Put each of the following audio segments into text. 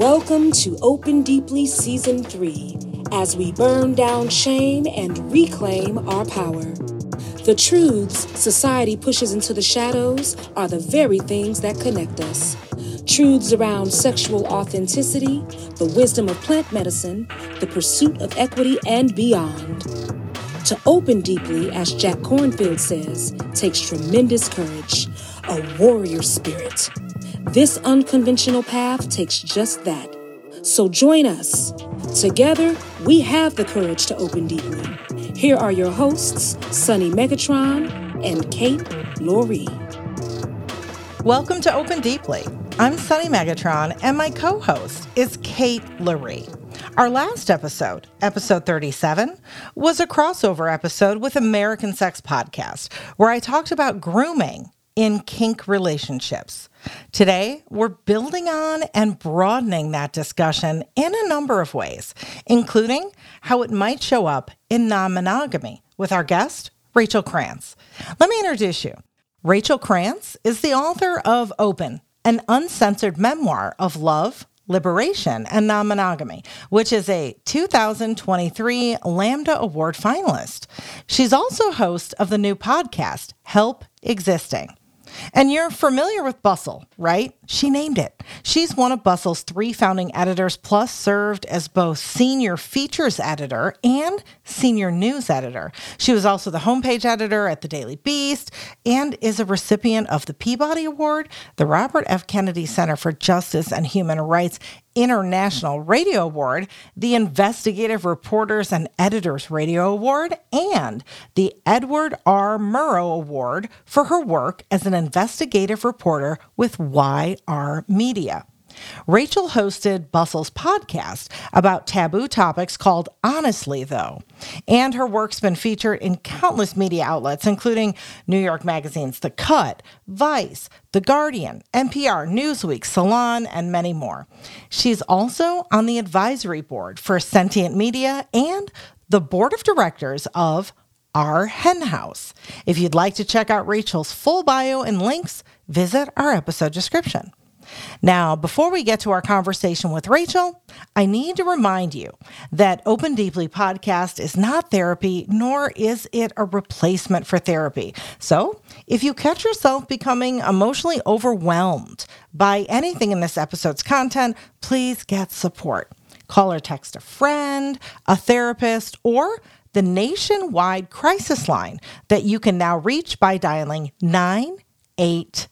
Welcome to Open Deeply Season 3 as we burn down shame and reclaim our power. The truths society pushes into the shadows are the very things that connect us. Truths around sexual authenticity, the wisdom of plant medicine, the pursuit of equity, and beyond. To open deeply, as Jack Kornfield says, takes tremendous courage, a warrior spirit. This unconventional path takes just that. So join us. Together, we have the courage to open deeply. Here are your hosts, Sunny Megatron and Kate Loree. Welcome to Open Deeply. I'm Sunny Megatron, and my co host is Kate Loree. Our last episode, episode 37, was a crossover episode with American Sex Podcast, where I talked about grooming in kink relationships. Today, we're building on and broadening that discussion in a number of ways, including how it might show up in non monogamy with our guest, Rachel Krantz. Let me introduce you. Rachel Krantz is the author of Open, an uncensored memoir of love, liberation, and non monogamy, which is a 2023 Lambda Award finalist. She's also host of the new podcast, Help Existing. And you're familiar with Bustle, right? She named it. She's one of Bustle's three founding editors, plus served as both senior features editor and senior news editor. She was also the homepage editor at the Daily Beast and is a recipient of the Peabody Award, the Robert F. Kennedy Center for Justice and Human Rights, International Radio Award, the Investigative Reporters and Editors Radio Award, and the Edward R. Murrow Award for her work as an investigative reporter with YR Media. Rachel hosted Bustle's podcast about taboo topics called Honestly, though. And her work's been featured in countless media outlets, including New York Magazine's The Cut, Vice, The Guardian, NPR, Newsweek, Salon, and many more. She's also on the advisory board for Sentient Media and the board of directors of our hen house. If you'd like to check out Rachel's full bio and links, visit our episode description. Now, before we get to our conversation with Rachel, I need to remind you that Open Deeply podcast is not therapy, nor is it a replacement for therapy. So, if you catch yourself becoming emotionally overwhelmed by anything in this episode's content, please get support. Call or text a friend, a therapist, or the nationwide crisis line that you can now reach by dialing 988.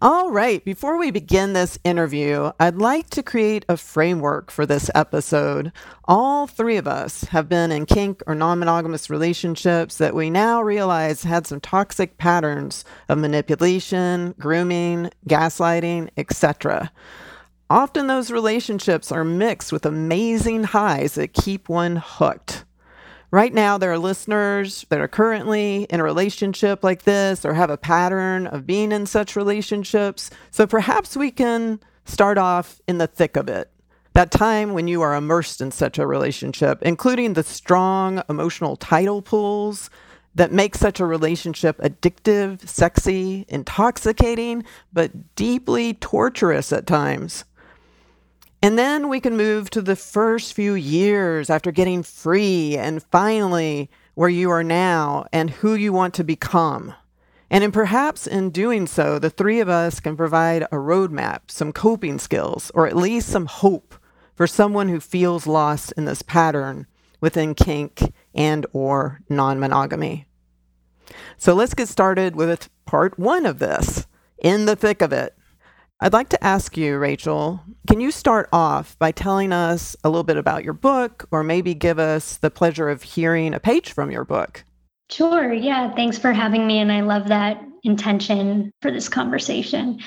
All right, before we begin this interview, I'd like to create a framework for this episode. All three of us have been in kink or non monogamous relationships that we now realize had some toxic patterns of manipulation, grooming, gaslighting, etc. Often those relationships are mixed with amazing highs that keep one hooked. Right now, there are listeners that are currently in a relationship like this or have a pattern of being in such relationships. So perhaps we can start off in the thick of it. That time when you are immersed in such a relationship, including the strong emotional tidal pulls that make such a relationship addictive, sexy, intoxicating, but deeply torturous at times. And then we can move to the first few years after getting free and finally where you are now and who you want to become. And in perhaps in doing so, the three of us can provide a roadmap, some coping skills, or at least some hope for someone who feels lost in this pattern within kink and or non-monogamy. So let's get started with part one of this, in the thick of it. I'd like to ask you, Rachel, can you start off by telling us a little bit about your book or maybe give us the pleasure of hearing a page from your book? Sure. Yeah. Thanks for having me. And I love that intention for this conversation.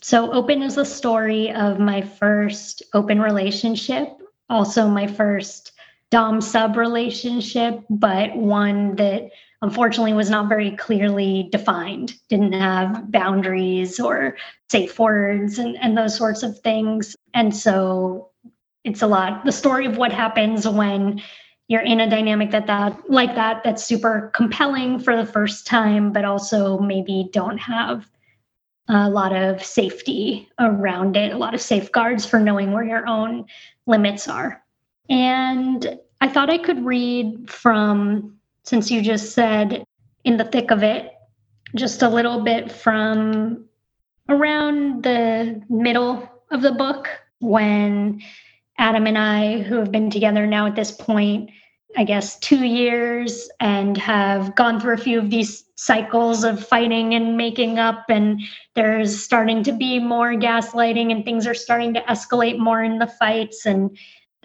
So, Open is the story of my first open relationship, also my first Dom sub relationship, but one that unfortunately was not very clearly defined, didn't have boundaries or safe words and, and those sorts of things. And so it's a lot the story of what happens when you're in a dynamic that that like that that's super compelling for the first time but also maybe don't have a lot of safety around it, a lot of safeguards for knowing where your own limits are. And I thought I could read from, since you just said in the thick of it, just a little bit from around the middle of the book when Adam and I, who have been together now at this point, I guess, two years and have gone through a few of these cycles of fighting and making up. And there's starting to be more gaslighting and things are starting to escalate more in the fights. And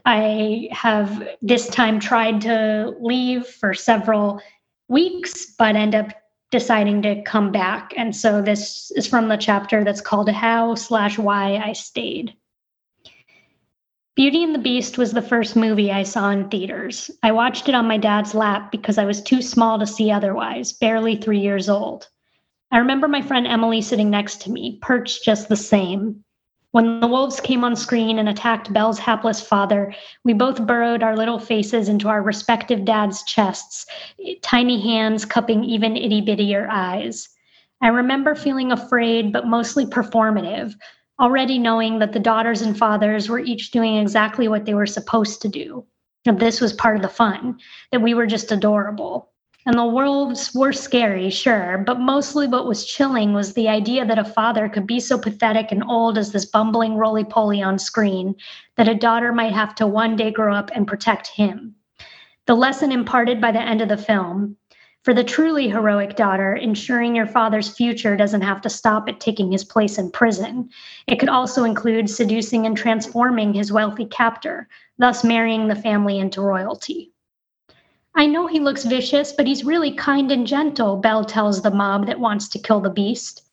I have this time tried to leave for several weeks, but end up deciding to come back. And so this is from the chapter that's called How slash Why I Stayed. Beauty and the Beast was the first movie I saw in theaters. I watched it on my dad's lap because I was too small to see otherwise, barely three years old. I remember my friend Emily sitting next to me, perched just the same. When the wolves came on screen and attacked Belle's hapless father, we both burrowed our little faces into our respective dads' chests, tiny hands cupping even itty bittier eyes. I remember feeling afraid, but mostly performative, already knowing that the daughters and fathers were each doing exactly what they were supposed to do. This was part of the fun, that we were just adorable. And the wolves were scary, sure, but mostly what was chilling was the idea that a father could be so pathetic and old as this bumbling roly poly on screen that a daughter might have to one day grow up and protect him. The lesson imparted by the end of the film for the truly heroic daughter, ensuring your father's future doesn't have to stop at taking his place in prison. It could also include seducing and transforming his wealthy captor, thus marrying the family into royalty. I know he looks vicious, but he's really kind and gentle, Belle tells the mob that wants to kill the beast.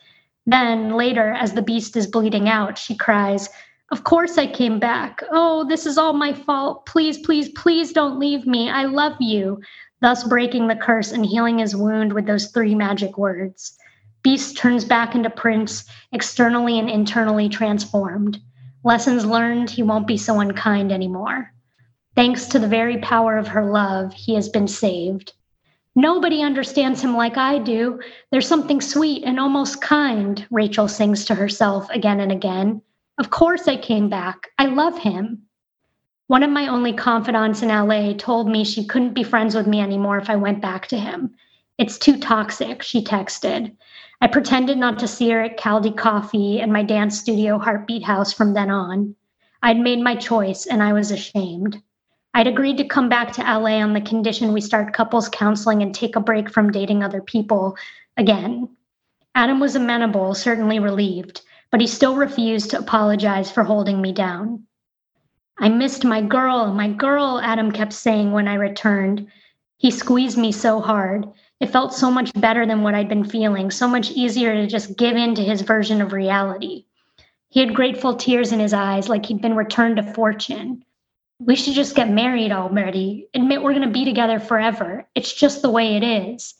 Then, later, as the beast is bleeding out, she cries, Of course I came back. Oh, this is all my fault. Please, please, please don't leave me. I love you thus breaking the curse and healing his wound with those three magic words. Beast turns back into Prince, externally and internally transformed. Lessons learned, he won't be so unkind anymore. Thanks to the very power of her love, he has been saved. Nobody understands him like I do. There's something sweet and almost kind, Rachel sings to herself again and again. Of course I came back. I love him. One of my only confidants in LA told me she couldn't be friends with me anymore if I went back to him. It's too toxic, she texted. I pretended not to see her at Caldi Coffee and my dance studio Heartbeat House from then on. I'd made my choice and I was ashamed. I'd agreed to come back to LA on the condition we start couples counseling and take a break from dating other people again. Adam was amenable, certainly relieved, but he still refused to apologize for holding me down. I missed my girl, my girl, Adam kept saying when I returned. He squeezed me so hard. It felt so much better than what I'd been feeling, so much easier to just give in to his version of reality. He had grateful tears in his eyes, like he'd been returned to fortune. We should just get married already. Admit we're going to be together forever. It's just the way it is.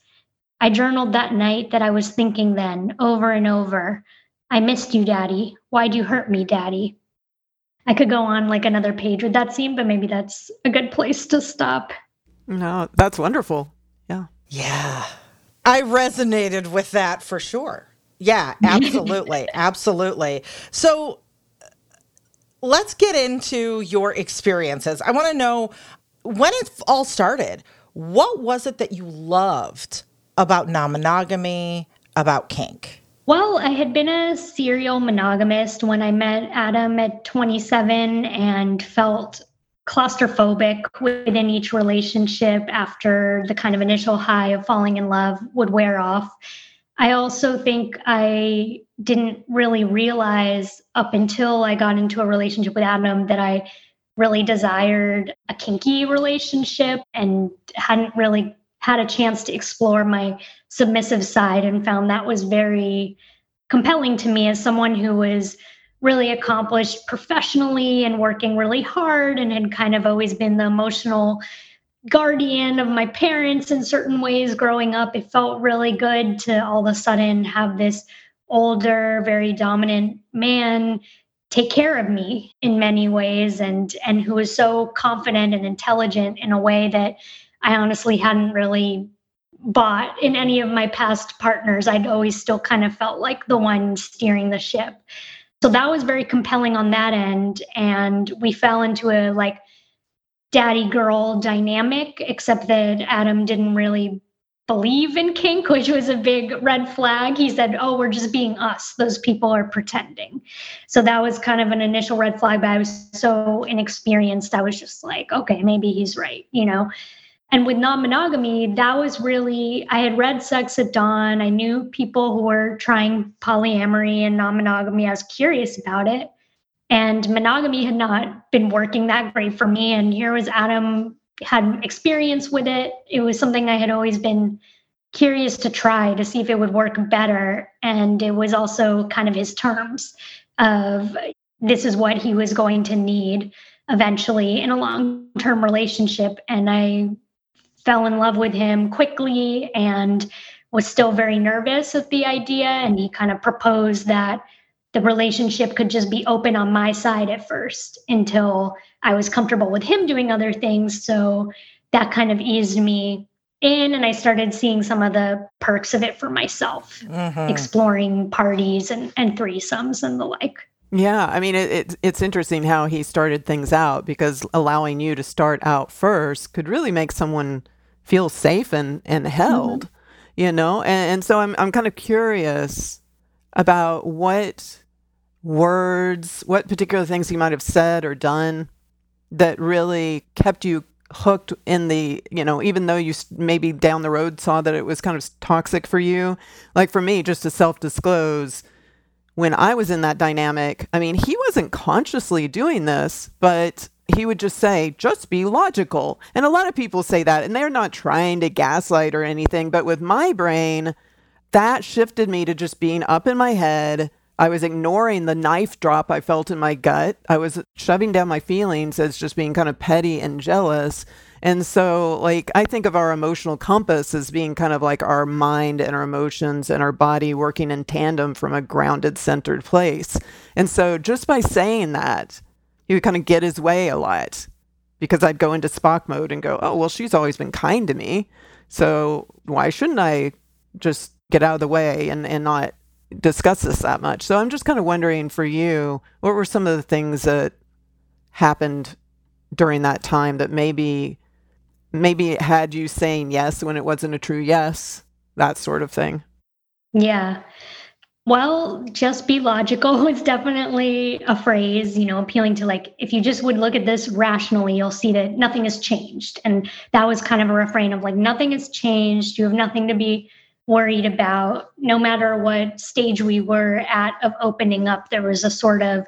I journaled that night that I was thinking then, over and over. I missed you, Daddy. Why'd you hurt me, Daddy? I could go on like another page with that scene, but maybe that's a good place to stop. No, that's wonderful. Yeah. Yeah. I resonated with that for sure. Yeah, absolutely. absolutely. So let's get into your experiences. I want to know when it all started, what was it that you loved about non monogamy, about kink? Well, I had been a serial monogamist when I met Adam at 27 and felt claustrophobic within each relationship after the kind of initial high of falling in love would wear off. I also think I didn't really realize up until I got into a relationship with Adam that I really desired a kinky relationship and hadn't really had a chance to explore my submissive side and found that was very compelling to me as someone who was really accomplished professionally and working really hard and had kind of always been the emotional guardian of my parents in certain ways growing up. It felt really good to all of a sudden have this older, very dominant man take care of me in many ways and and who was so confident and intelligent in a way that I honestly hadn't really bought in any of my past partners. I'd always still kind of felt like the one steering the ship. So that was very compelling on that end. And we fell into a like daddy girl dynamic, except that Adam didn't really believe in kink, which was a big red flag. He said, Oh, we're just being us. Those people are pretending. So that was kind of an initial red flag, but I was so inexperienced. I was just like, okay, maybe he's right, you know? And with non monogamy, that was really, I had read Sex at Dawn. I knew people who were trying polyamory and non monogamy. I was curious about it. And monogamy had not been working that great for me. And here was Adam had experience with it. It was something I had always been curious to try to see if it would work better. And it was also kind of his terms of this is what he was going to need eventually in a long term relationship. And I fell in love with him quickly and was still very nervous at the idea. And he kind of proposed that the relationship could just be open on my side at first until I was comfortable with him doing other things. So that kind of eased me in, and I started seeing some of the perks of it for myself, mm-hmm. exploring parties and, and threesomes and the like. Yeah, I mean, it, it, it's interesting how he started things out because allowing you to start out first could really make someone feel safe and, and held, mm-hmm. you know? And, and so I'm, I'm kind of curious about what words, what particular things he might have said or done that really kept you hooked in the, you know, even though you maybe down the road saw that it was kind of toxic for you. Like for me, just to self disclose, when I was in that dynamic, I mean, he wasn't consciously doing this, but he would just say, just be logical. And a lot of people say that, and they're not trying to gaslight or anything. But with my brain, that shifted me to just being up in my head. I was ignoring the knife drop I felt in my gut. I was shoving down my feelings as just being kind of petty and jealous. And so, like, I think of our emotional compass as being kind of like our mind and our emotions and our body working in tandem from a grounded, centered place. And so, just by saying that, he would kind of get his way a lot because I'd go into Spock mode and go, oh, well, she's always been kind to me. So, why shouldn't I just get out of the way and, and not discuss this that much. So I'm just kind of wondering for you, what were some of the things that happened during that time that maybe maybe had you saying yes when it wasn't a true yes, that sort of thing? Yeah. Well, just be logical is definitely a phrase, you know, appealing to like, if you just would look at this rationally, you'll see that nothing has changed. And that was kind of a refrain of like, nothing has changed. You have nothing to be worried about no matter what stage we were at of opening up there was a sort of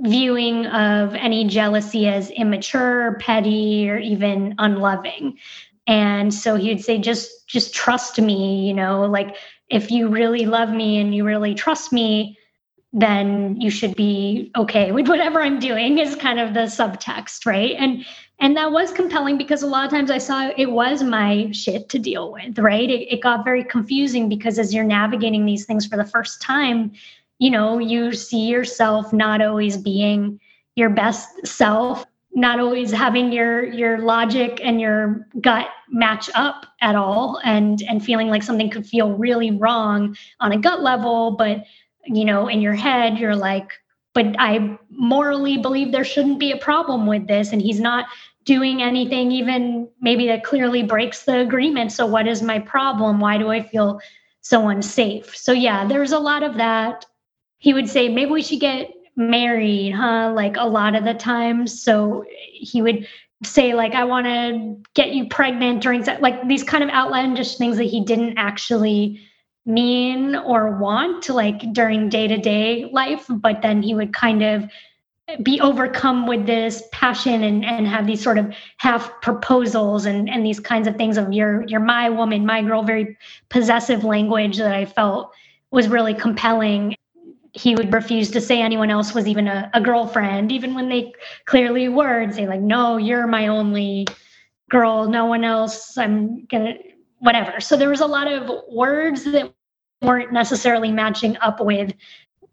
viewing of any jealousy as immature petty or even unloving. And so he'd say just just trust me you know like if you really love me and you really trust me then you should be okay with whatever i'm doing is kind of the subtext right? And and that was compelling because a lot of times I saw it was my shit to deal with, right? It, it, got very confusing because as you're navigating these things for the first time, you know, you see yourself not always being your best self, not always having your your logic and your gut match up at all and and feeling like something could feel really wrong on a gut level, but you know, in your head you're like but I morally believe there shouldn't be a problem with this. And he's not doing anything, even maybe that clearly breaks the agreement. So, what is my problem? Why do I feel so unsafe? So, yeah, there's a lot of that. He would say, maybe we should get married, huh? Like a lot of the times. So, he would say, like, I want to get you pregnant during like these kind of outlandish things that he didn't actually mean or want like during day-to-day life but then he would kind of be overcome with this passion and, and have these sort of half proposals and, and these kinds of things of you're you're my woman, my girl, very possessive language that I felt was really compelling. He would refuse to say anyone else was even a, a girlfriend, even when they clearly were, and say, like, no, you're my only girl, no one else. I'm gonna whatever. So there was a lot of words that weren't necessarily matching up with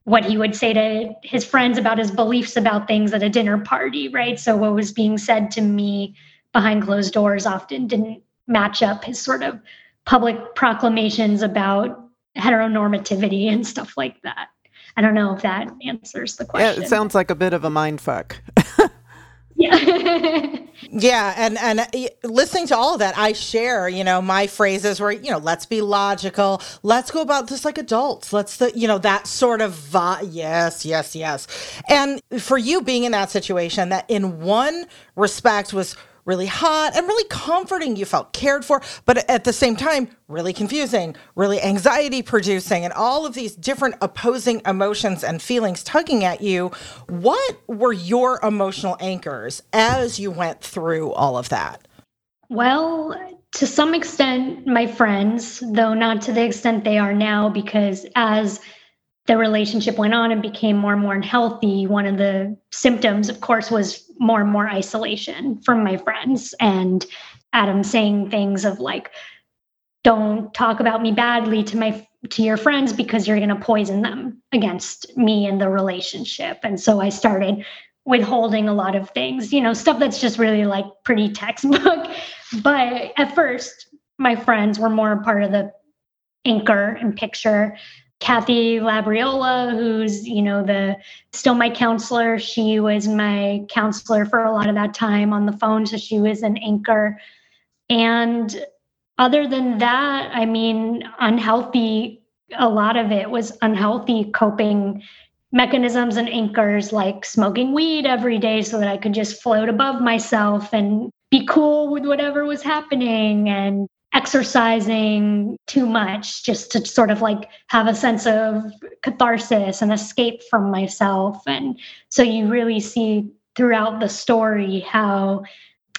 what he would say to his friends about his beliefs about things at a dinner party, right? So what was being said to me behind closed doors often didn't match up his sort of public proclamations about heteronormativity and stuff like that. I don't know if that answers the question. Yeah, it sounds like a bit of a mind fuck. Yeah. yeah, and and uh, listening to all of that, I share, you know, my phrases where, you know, let's be logical, let's go about this like adults. Let's the, you know, that sort of vi- yes, yes, yes. And for you being in that situation that in one respect was really hot and really comforting. You felt cared for, but at the same time, really confusing, really anxiety producing, and all of these different opposing emotions and feelings tugging at you. What were your emotional anchors as you went through all of that? Well, to some extent, my friends, though not to the extent they are now, because as the relationship went on and became more and more unhealthy, one of the symptoms, of course, was more and more isolation from my friends and Adam saying things of like, don't talk about me badly to my to your friends because you're going to poison them against me and the relationship. And so I started withholding a lot of things, you know, stuff that's just really like pretty textbook. but at first, my friends were more a part of the anchor and picture Kathy Labriola, who's, you know, the still my counselor. She was my counselor for a lot of that time on the phone. So she was an anchor. And other than that, I mean, unhealthy, a lot of it was unhealthy coping mechanisms and anchors like smoking weed every day so that I could just float above myself and be cool with whatever was happening and exercising too much just to sort of like have a sense of catharsis and escape from myself. And so you really see throughout the story how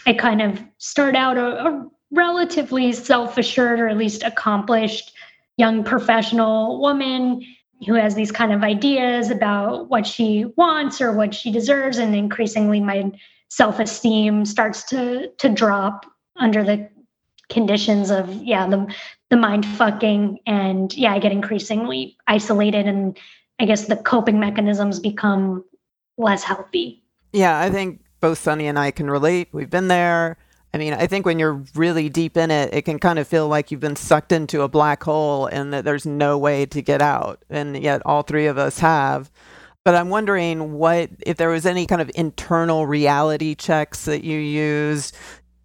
I kind of start out a, a relatively self assured or at least accomplished young professional woman who has these kind of ideas about what she wants or what she deserves and increasingly my self-esteem starts to to drop under the conditions of yeah the the mind fucking and yeah I get increasingly isolated and I guess the coping mechanisms become less healthy. Yeah, I think both Sunny and I can relate. We've been there. I mean, I think when you're really deep in it, it can kind of feel like you've been sucked into a black hole and that there's no way to get out. And yet all three of us have. But I'm wondering what if there was any kind of internal reality checks that you used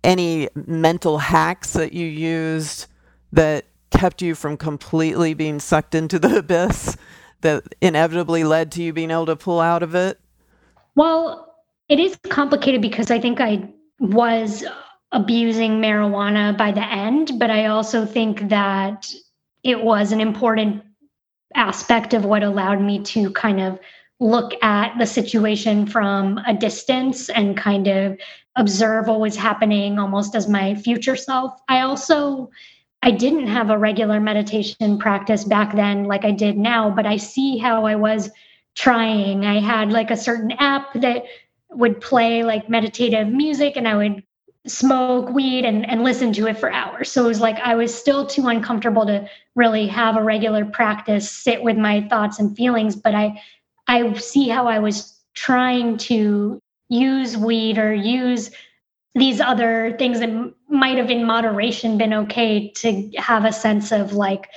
any mental hacks that you used that kept you from completely being sucked into the abyss that inevitably led to you being able to pull out of it? Well, it is complicated because I think I was abusing marijuana by the end, but I also think that it was an important aspect of what allowed me to kind of look at the situation from a distance and kind of observe what was happening almost as my future self. I also I didn't have a regular meditation practice back then like I did now, but I see how I was trying. I had like a certain app that would play like meditative music and I would smoke weed and, and listen to it for hours. So it was like I was still too uncomfortable to really have a regular practice, sit with my thoughts and feelings, but I I see how I was trying to use weed or use these other things that might have in moderation been okay to have a sense of like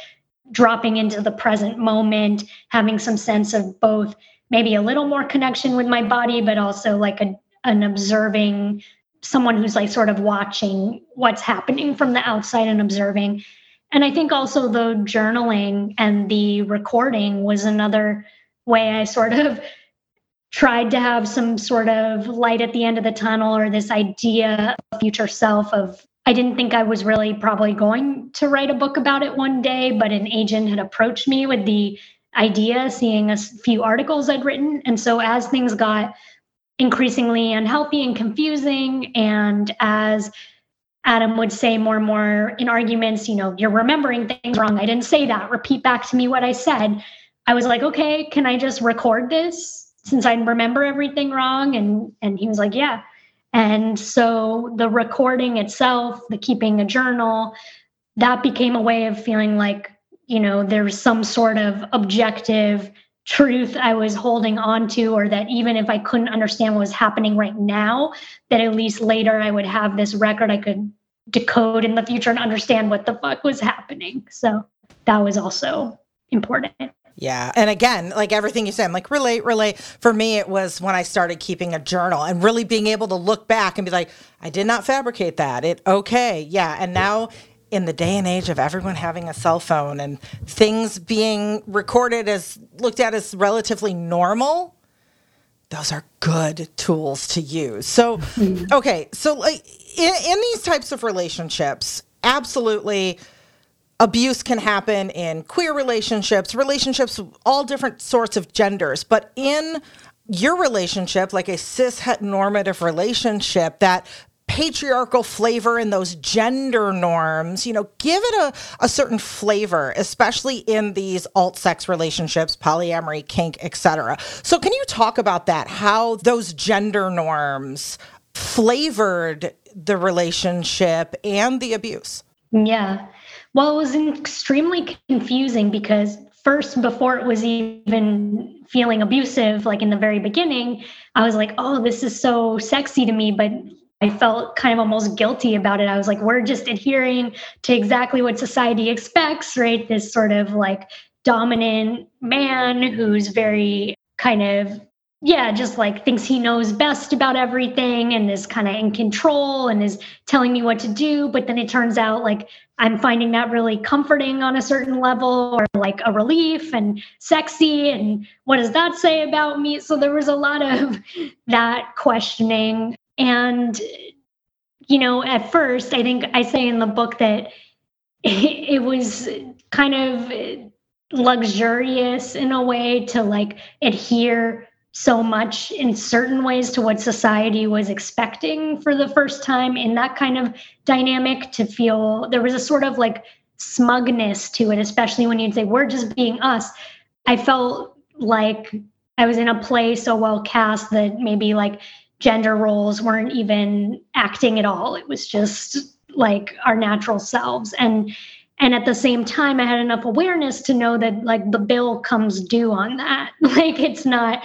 dropping into the present moment, having some sense of both maybe a little more connection with my body, but also like a, an observing someone who's like sort of watching what's happening from the outside and observing. And I think also the journaling and the recording was another way I sort of tried to have some sort of light at the end of the tunnel or this idea of future self of I didn't think I was really probably going to write a book about it one day, but an agent had approached me with the idea, seeing a few articles I'd written. And so as things got increasingly unhealthy and confusing, and as Adam would say more and more in arguments, you know, you're remembering things wrong. I didn't say that. Repeat back to me what I said. I was like, okay, can I just record this since I remember everything wrong? And and he was like, yeah. And so the recording itself, the keeping a journal, that became a way of feeling like, you know, there's some sort of objective truth I was holding on to, or that even if I couldn't understand what was happening right now, that at least later I would have this record I could decode in the future and understand what the fuck was happening. So that was also important. Yeah. And again, like everything you said, I'm like, relate, relate. For me, it was when I started keeping a journal and really being able to look back and be like, I did not fabricate that. It, okay. Yeah. And now in the day and age of everyone having a cell phone and things being recorded as looked at as relatively normal, those are good tools to use. So, okay. So, like, in, in these types of relationships, absolutely abuse can happen in queer relationships, relationships, all different sorts of genders. But in your relationship, like a cis heteronormative relationship, that patriarchal flavor and those gender norms, you know, give it a, a certain flavor, especially in these alt sex relationships, polyamory, kink, etc. So can you talk about that? How those gender norms flavored the relationship and the abuse? Yeah. Well, it was extremely confusing because first, before it was even feeling abusive, like in the very beginning, I was like, oh, this is so sexy to me. But I felt kind of almost guilty about it. I was like, we're just adhering to exactly what society expects, right? This sort of like dominant man who's very kind of yeah, just like thinks he knows best about everything and is kind of in control and is telling me what to do. But then it turns out like I'm finding that really comforting on a certain level or like a relief and sexy. And what does that say about me? So there was a lot of that questioning. And, you know, at first, I think I say in the book that it was kind of luxurious in a way to like adhere so much in certain ways to what society was expecting for the first time in that kind of dynamic to feel there was a sort of like smugness to it, especially when you'd say, We're just being us. I felt like I was in a play so well cast that maybe like gender roles weren't even acting at all. It was just like our natural selves. And and at the same time i had enough awareness to know that like the bill comes due on that. Like it's not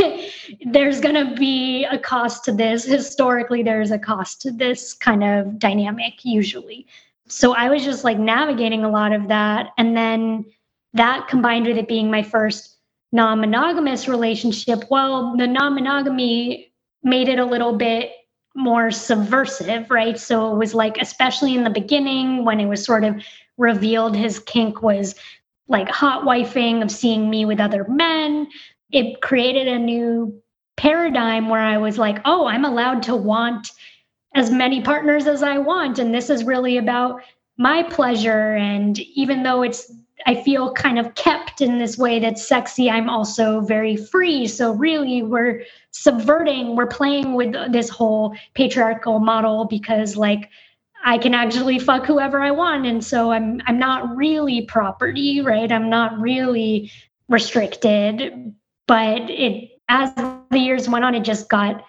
there's going to be a cost to this. Historically there's a cost to this kind of dynamic usually. So i was just like navigating a lot of that. And then that combined with it being my first non-monogamous relationship well the non-monogamy made it a little bit more subversive, right? So it was like, especially in the beginning when it was sort of revealed his kink was like hot wifing of seeing me with other men. It created a new paradigm where I was like, oh, I'm allowed to want as many partners as I want. And this is really about my pleasure. And even though it's I feel kind of kept in this way that's sexy. I'm also very free. So, really, we're subverting, we're playing with this whole patriarchal model because, like, I can actually fuck whoever I want. And so I'm I'm not really property, right? I'm not really restricted. But it as the years went on, it just got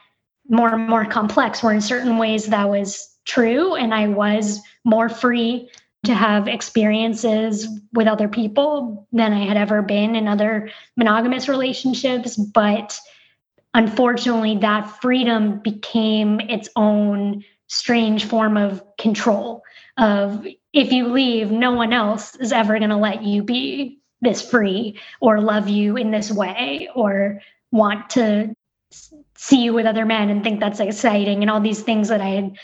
more and more complex, where in certain ways that was true and I was more free to have experiences with other people than I had ever been in other monogamous relationships. But unfortunately, that freedom became its own strange form of control of if you leave, no one else is ever going to let you be this free or love you in this way or want to see you with other men and think that's exciting and all these things that I had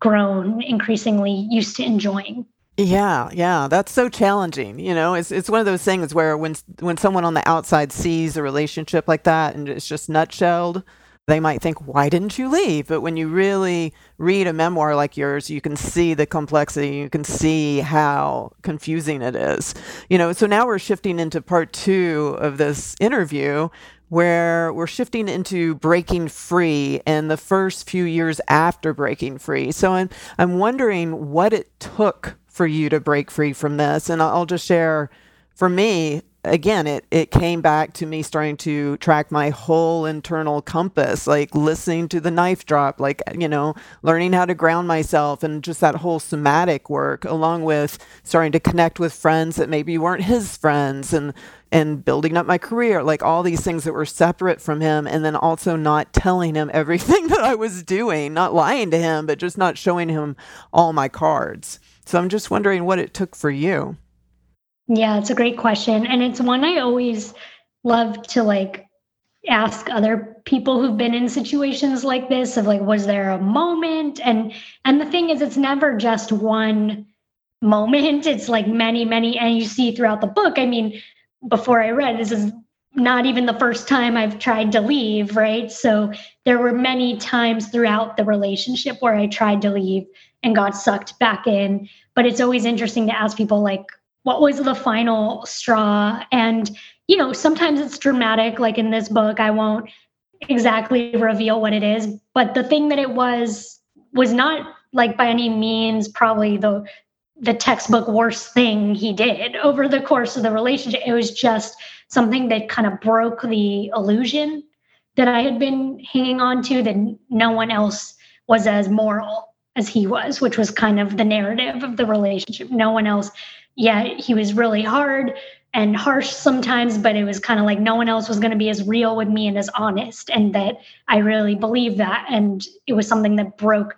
grown increasingly used to enjoying. Yeah, yeah, that's so challenging. You know, it's it's one of those things where when when someone on the outside sees a relationship like that and it's just nutshelled, they might think, "Why didn't you leave?" But when you really read a memoir like yours, you can see the complexity. You can see how confusing it is. You know, so now we're shifting into part two of this interview, where we're shifting into breaking free and the first few years after breaking free. So I'm I'm wondering what it took for you to break free from this. And I'll just share for me, again, it, it came back to me starting to track my whole internal compass, like listening to the knife drop, like, you know, learning how to ground myself and just that whole somatic work, along with starting to connect with friends that maybe weren't his friends and and building up my career, like all these things that were separate from him, and then also not telling him everything that I was doing, not lying to him, but just not showing him all my cards. So I'm just wondering what it took for you. Yeah, it's a great question. And it's one I always love to like ask other people who've been in situations like this of like was there a moment and and the thing is it's never just one moment it's like many many and you see throughout the book i mean before i read this is not even the first time i've tried to leave right so there were many times throughout the relationship where i tried to leave and got sucked back in. But it's always interesting to ask people like what was the final straw? And you know sometimes it's dramatic like in this book i won't exactly reveal what it is but the thing that it was was not like by any means probably the the textbook worst thing he did over the course of the relationship. It was just something that kind of broke the illusion that i had been hanging on to that no one else was as moral as he was which was kind of the narrative of the relationship no one else yeah, he was really hard and harsh sometimes, but it was kind of like no one else was going to be as real with me and as honest. And that I really believed that. And it was something that broke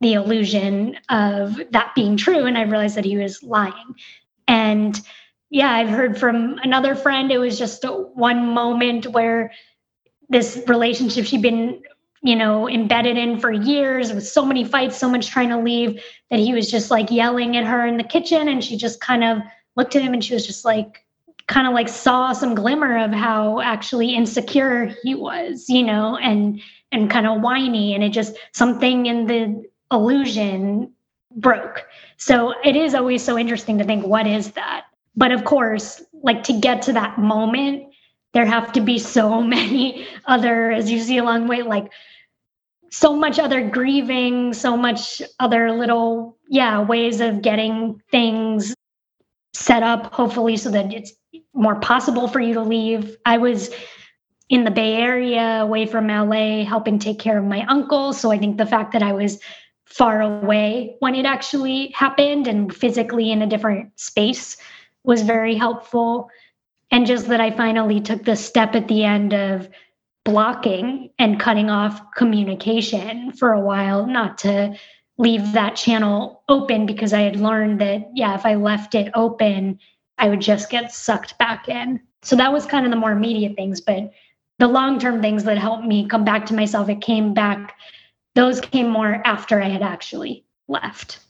the illusion of that being true. And I realized that he was lying. And yeah, I've heard from another friend, it was just one moment where this relationship she'd been you know, embedded in for years with so many fights, so much trying to leave that he was just like yelling at her in the kitchen. And she just kind of looked at him and she was just like, kind of like saw some glimmer of how actually insecure he was, you know, and and kind of whiny. And it just something in the illusion broke. So it is always so interesting to think, what is that? But of course, like to get to that moment, there have to be so many other, as you see along the way, like so much other grieving, so much other little, yeah, ways of getting things set up, hopefully, so that it's more possible for you to leave. I was in the Bay Area, away from LA, helping take care of my uncle. So I think the fact that I was far away when it actually happened and physically in a different space was very helpful. And just that I finally took the step at the end of blocking and cutting off communication for a while, not to leave that channel open because I had learned that, yeah, if I left it open, I would just get sucked back in. So that was kind of the more immediate things. But the long term things that helped me come back to myself, it came back, those came more after I had actually left.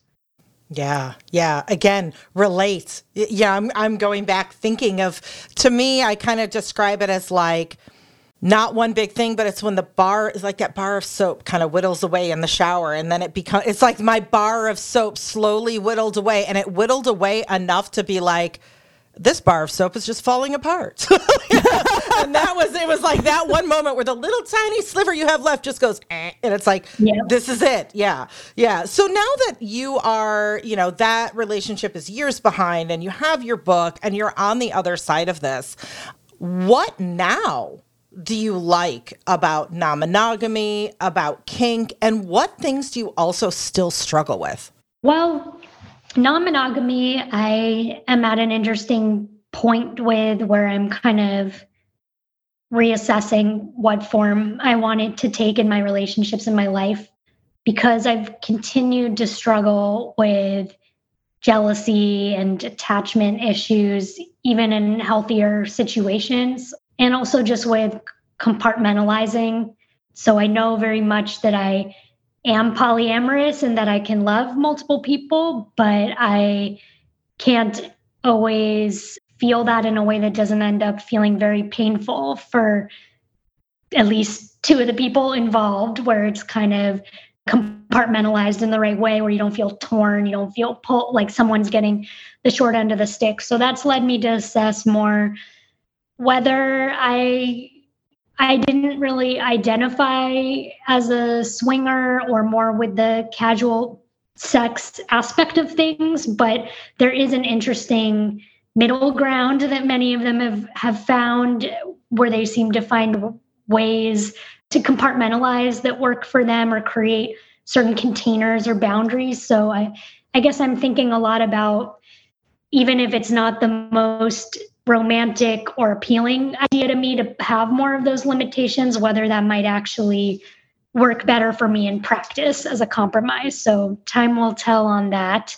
Yeah, yeah. Again, relate. Yeah, I'm I'm going back thinking of to me, I kind of describe it as like not one big thing, but it's when the bar is like that bar of soap kind of whittles away in the shower. And then it becomes, it's like my bar of soap slowly whittled away and it whittled away enough to be like, this bar of soap is just falling apart. and that was, it was like that one moment where the little tiny sliver you have left just goes, eh, and it's like, yeah. this is it. Yeah. Yeah. So now that you are, you know, that relationship is years behind and you have your book and you're on the other side of this, what now? Do you like about non monogamy, about kink, and what things do you also still struggle with? Well, non monogamy, I am at an interesting point with where I'm kind of reassessing what form I wanted to take in my relationships in my life because I've continued to struggle with jealousy and attachment issues, even in healthier situations and also just with compartmentalizing. So I know very much that I am polyamorous and that I can love multiple people, but I can't always feel that in a way that doesn't end up feeling very painful for at least two of the people involved, where it's kind of compartmentalized in the right way, where you don't feel torn, you don't feel pulled like someone's getting the short end of the stick. So that's led me to assess more whether I I didn't really identify as a swinger or more with the casual sex aspect of things, but there is an interesting middle ground that many of them have have found where they seem to find ways to compartmentalize that work for them or create certain containers or boundaries. So I I guess I'm thinking a lot about even if it's not the most romantic or appealing idea to me to have more of those limitations, whether that might actually work better for me in practice as a compromise. So time will tell on that.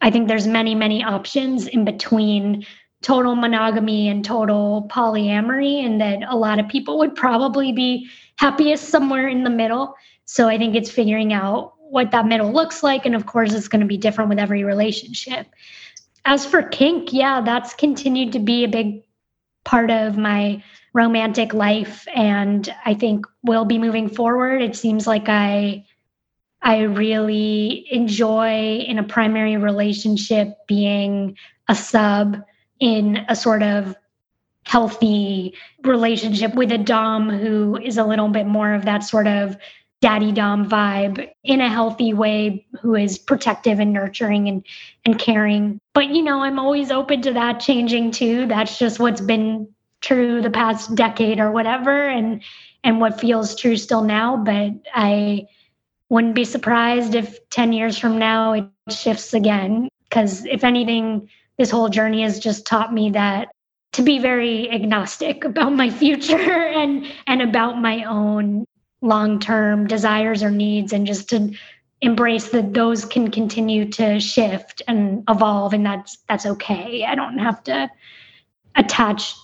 I think there's many, many options in between total monogamy and total polyamory, and that a lot of people would probably be happiest somewhere in the middle. So I think it's figuring out what that middle looks like. And of course, it's going to be different with every relationship. As for kink, yeah, that's continued to be a big part of my romantic life and I think will be moving forward. It seems like I I really enjoy in a primary relationship being a sub in a sort of healthy relationship with a dom who is a little bit more of that sort of daddy dom vibe in a healthy way who is protective and nurturing and and caring. But you know i'm always open to that changing too. That's just what's been true the past decade or whatever and and what feels true still now. But i wouldn't be surprised if 10 years from now it shifts again. Because if anything this whole journey has just taught me that to be very agnostic about my future and and about my own long-term desires or needs and just to embrace that those can continue to shift and evolve and that's that's okay. I don't have to attach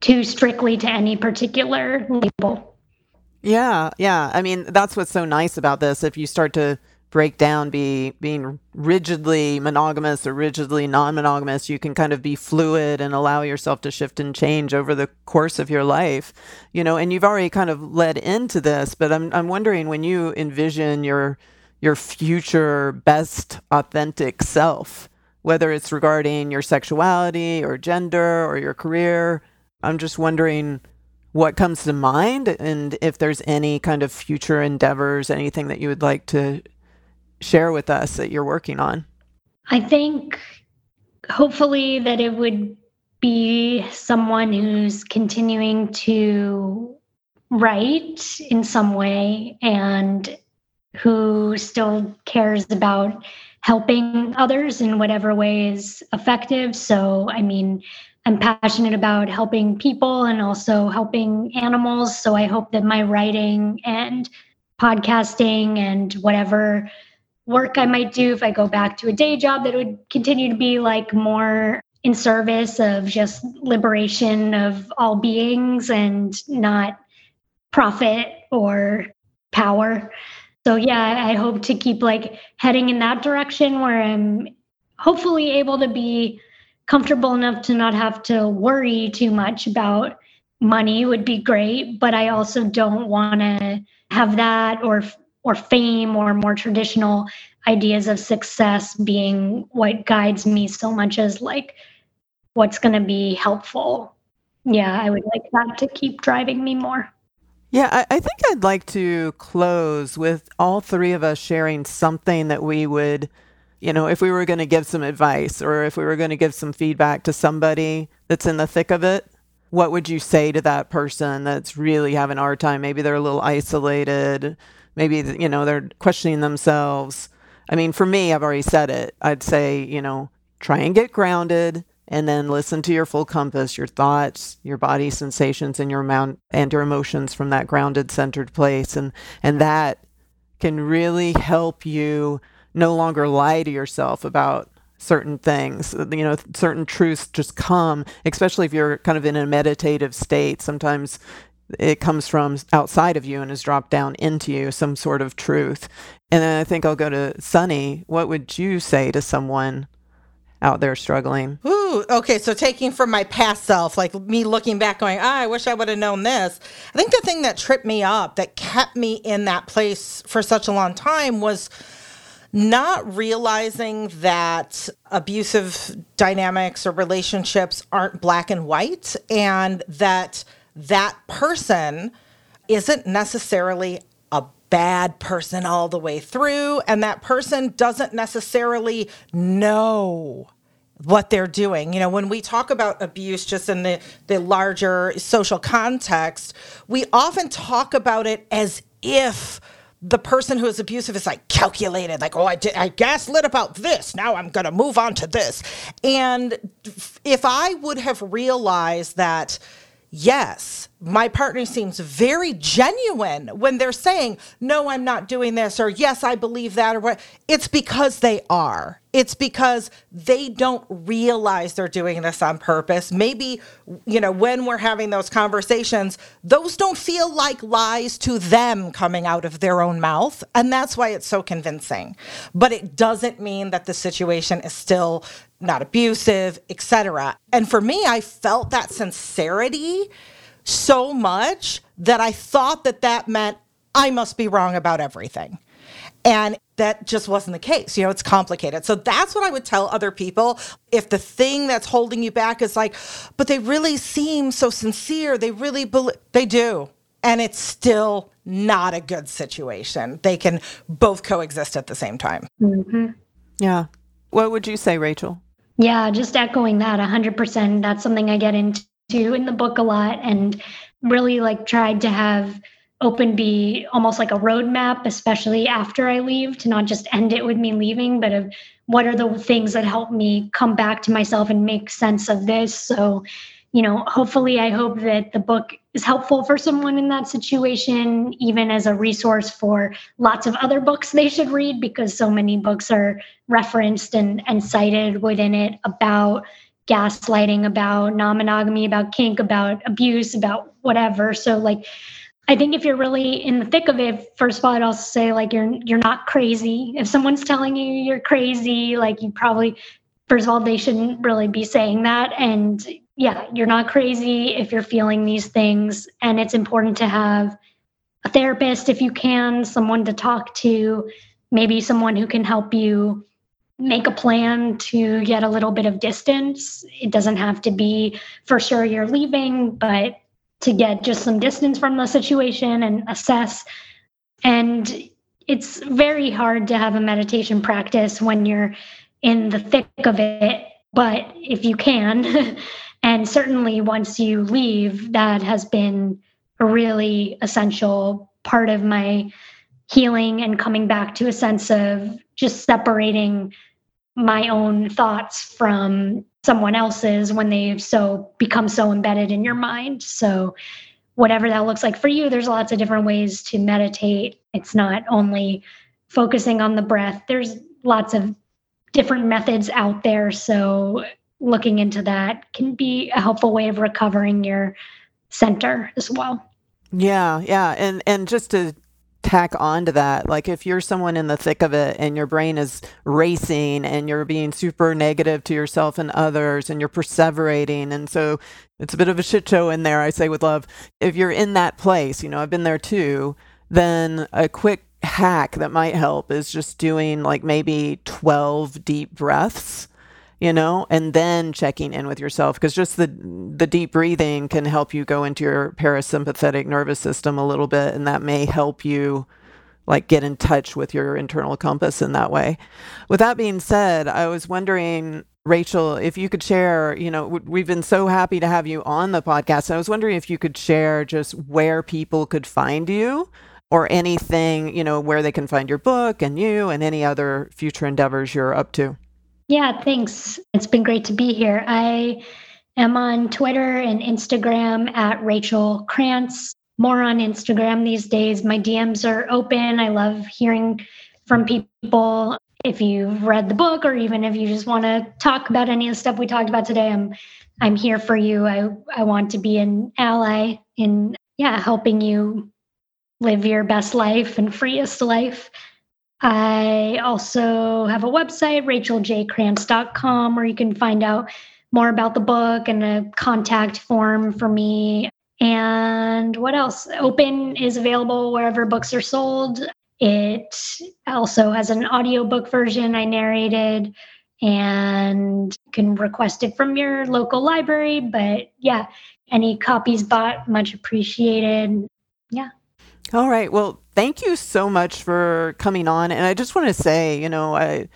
too strictly to any particular label. Yeah yeah. I mean that's what's so nice about this. If you start to break down be being rigidly monogamous or rigidly non-monogamous you can kind of be fluid and allow yourself to shift and change over the course of your life. You know and you've already kind of led into this but i'm i'm wondering when you envision your your future best authentic self whether it's regarding your sexuality or gender or your career i'm just wondering what comes to mind and if there's any kind of future endeavors anything that you would like to share with us that you're working on? I think hopefully that it would be someone who's continuing to write in some way and who still cares about helping others in whatever way is effective. So, I mean, I'm passionate about helping people and also helping animals. So, I hope that my writing and podcasting and whatever work I might do if I go back to a day job that would continue to be like more in service of just liberation of all beings and not profit or power. So yeah, I hope to keep like heading in that direction where I'm hopefully able to be comfortable enough to not have to worry too much about money would be great, but I also don't want to have that or or fame or more traditional ideas of success being what guides me so much as like what's going to be helpful. Yeah, I would like that to keep driving me more. Yeah, I, I, think I'd like to close with all three of us sharing something that we would, you know, if we were going to give some advice or if we were going to give some feedback to somebody that's in the thick of it, what would you say to that person that's really having a hard time? Maybe they're a little isolated maybe you know they're questioning themselves. I mean for me i've already said it. I'd say you know try and get grounded and then listen to your full compass your thoughts your body sensations and your amount and your emotions from that grounded centered place. And and that can really help you no longer lie to yourself about certain things. Uh, you know certain truths just come especially if you're kind of in a meditative state. Sometimes it comes from outside of you and is dropped down into you, some sort of truth. And then I think I'll go to Sunny. What would you say to someone out there struggling? Ooh, okay. So taking from my past self, like me looking back, going, ah, I wish I would have known this. I think the thing that tripped me up, that kept me in that place for such a long time was not realizing that abusive dynamics or relationships aren't black and white and that that person isn't necessarily a bad person all the way through, and that person doesn't necessarily know what they're doing. You know, when we talk about abuse just in the, the larger social context, we often talk about it as if the person who is abusive is like calculated, like, oh, I did, I gaslit about this. Now I'm going to move on to this. And if I would have realized that, yes, my partner seems very genuine when they're saying, no, I'm not doing this, or yes, I believe that, or what, it's because they are. It's because they don't realize they're doing this on purpose. Maybe, you know, when we're having those conversations, those don't feel like lies to them coming out of their own mouth. And that's why it's so convincing. But it doesn't mean that the situation is still not abusive, etc. And for me, I felt that sincerity so much that I thought that that meant I must be wrong about everything. And that just wasn't the case. You know, it's complicated. So that's what I would tell other people. If the thing that's holding you back is like, but they really seem so sincere, they really believe, they do. And it's still not a good situation. They can both coexist at the same time. Mm-hmm. Yeah. What would you say, Rachel? Yeah, just echoing that 100%. That's something I get into in the book a lot and really like tried to have open be almost like a roadmap, especially after I leave, to not just end it with me leaving, but of what are the things that help me come back to myself and make sense of this. So, you know, hopefully, I hope that the book is helpful for someone in that situation, even as a resource for lots of other books they should read, because so many books are referenced and, and cited within it about gaslighting, about non monogamy, about kink, about abuse, about whatever. So, like, I think if you're really in the thick of it, first of all, I'd also say like you're you're not crazy. If someone's telling you you're crazy, like you probably first of all they shouldn't really be saying that. And yeah, you're not crazy if you're feeling these things. And it's important to have a therapist if you can, someone to talk to, maybe someone who can help you make a plan to get a little bit of distance. It doesn't have to be for sure you're leaving, but to get just some distance from the situation and assess. And it's very hard to have a meditation practice when you're in the thick of it. But if you can, and certainly once you leave, that has been a really essential part of my healing and coming back to a sense of just separating my own thoughts from someone else's when they've so become so embedded in your mind. So whatever that looks like for you, there's lots of different ways to meditate. It's not only focusing on the breath. There's lots of different methods out there. So looking into that can be a helpful way of recovering your center as well. Yeah, yeah. And and just to tack on to that. Like if you're someone in the thick of it and your brain is racing and you're being super negative to yourself and others and you're perseverating. And so it's a bit of a shit show in there, I say with love. If you're in that place, you know, I've been there too, then a quick hack that might help is just doing like maybe 12 deep breaths you know, and then checking in with yourself because just the the deep breathing can help you go into your parasympathetic nervous system a little bit, and that may help you like get in touch with your internal compass in that way. With that being said, I was wondering Rachel, if you could share, you know, we've been so happy to have you on the podcast. I was wondering if you could share just where people could find you or anything, you know, where they can find your book and you and any other future endeavors you're up to. Yeah, thanks. It's been great to be here. I am on Twitter and Instagram at Rachel Krantz. More on Instagram these days. My DMs are open. I love hearing from people. If you've read the book or even if you just want to talk about any of the stuff we talked about today, I'm I'm here for you. I I want to be an ally in yeah, helping you live your best life and freest life. I also have a website, racheljkrantz.com, where you can find out more about the book and a contact form for me. And what else? Open is available wherever books are sold. It also has an audiobook version I narrated and you can request it from your local library. But yeah, any copies bought, much appreciated. Yeah. All right. Well, thank you so much for coming on. And I just want to say, you know, I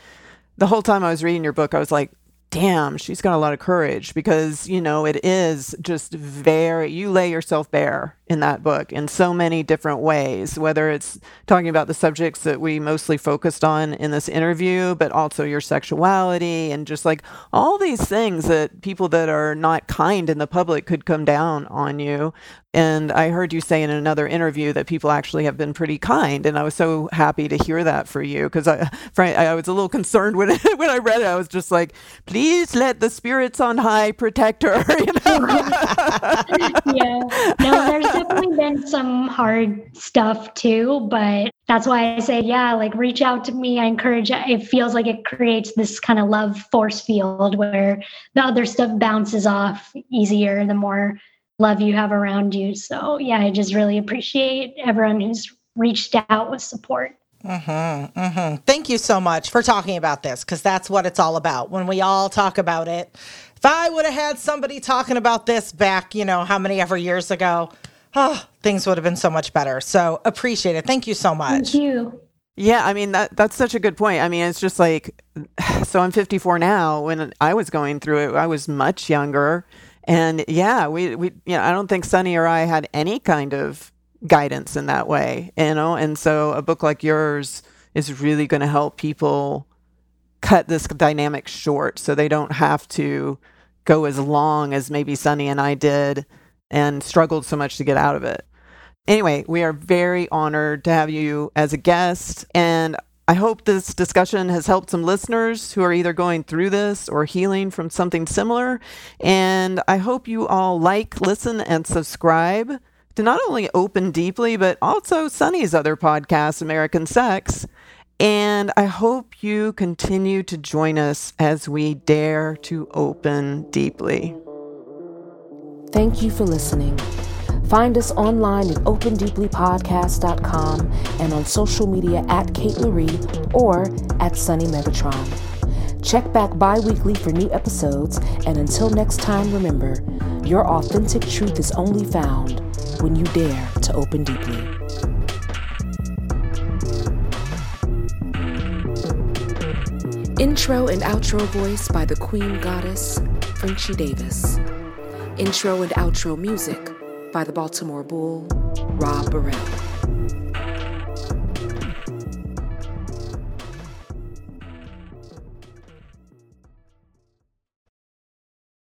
the whole time I was reading your book, I was like, damn, she's got a lot of courage because, you know, it is just very, you lay yourself bare in that book in so many different ways, whether it's talking about the subjects that we mostly focused on in this interview, but also your sexuality and just like all these things that people that are not kind in the public could come down on you. And I heard you say in another interview that people actually have been pretty kind, and I was so happy to hear that for you because I, I was a little concerned when when I read it. I was just like, please let the spirits on high protect her. You know? yeah, no, there's definitely been some hard stuff too, but that's why I say, yeah, like reach out to me. I encourage it feels like it creates this kind of love force field where the other stuff bounces off easier the more love you have around you. So yeah, I just really appreciate everyone who's reached out with support. Mm-hmm, mm-hmm. Thank you so much for talking about this because that's what it's all about. When we all talk about it, if I would have had somebody talking about this back, you know, how many ever years ago, oh, things would have been so much better. So appreciate it. Thank you so much. Thank you. Yeah, I mean that that's such a good point. I mean, it's just like so I'm 54 now. When I was going through it, I was much younger. And yeah, we we you know, I don't think Sunny or I had any kind of guidance in that way, you know. And so a book like yours is really going to help people cut this dynamic short so they don't have to go as long as maybe Sunny and I did and struggled so much to get out of it. Anyway, we are very honored to have you as a guest. And I hope this discussion has helped some listeners who are either going through this or healing from something similar. And I hope you all like, listen, and subscribe to not only Open Deeply, but also Sunny's other podcast, American Sex. And I hope you continue to join us as we dare to open deeply. Thank you for listening. Find us online at opendeeplypodcast.com and on social media at Kate Marie or at Sunny Megatron. Check back bi weekly for new episodes, and until next time, remember your authentic truth is only found when you dare to open deeply. Intro and outro voice by the Queen Goddess, Frenchie Davis. Intro and outro music by the Baltimore Bull, Rob Burrell.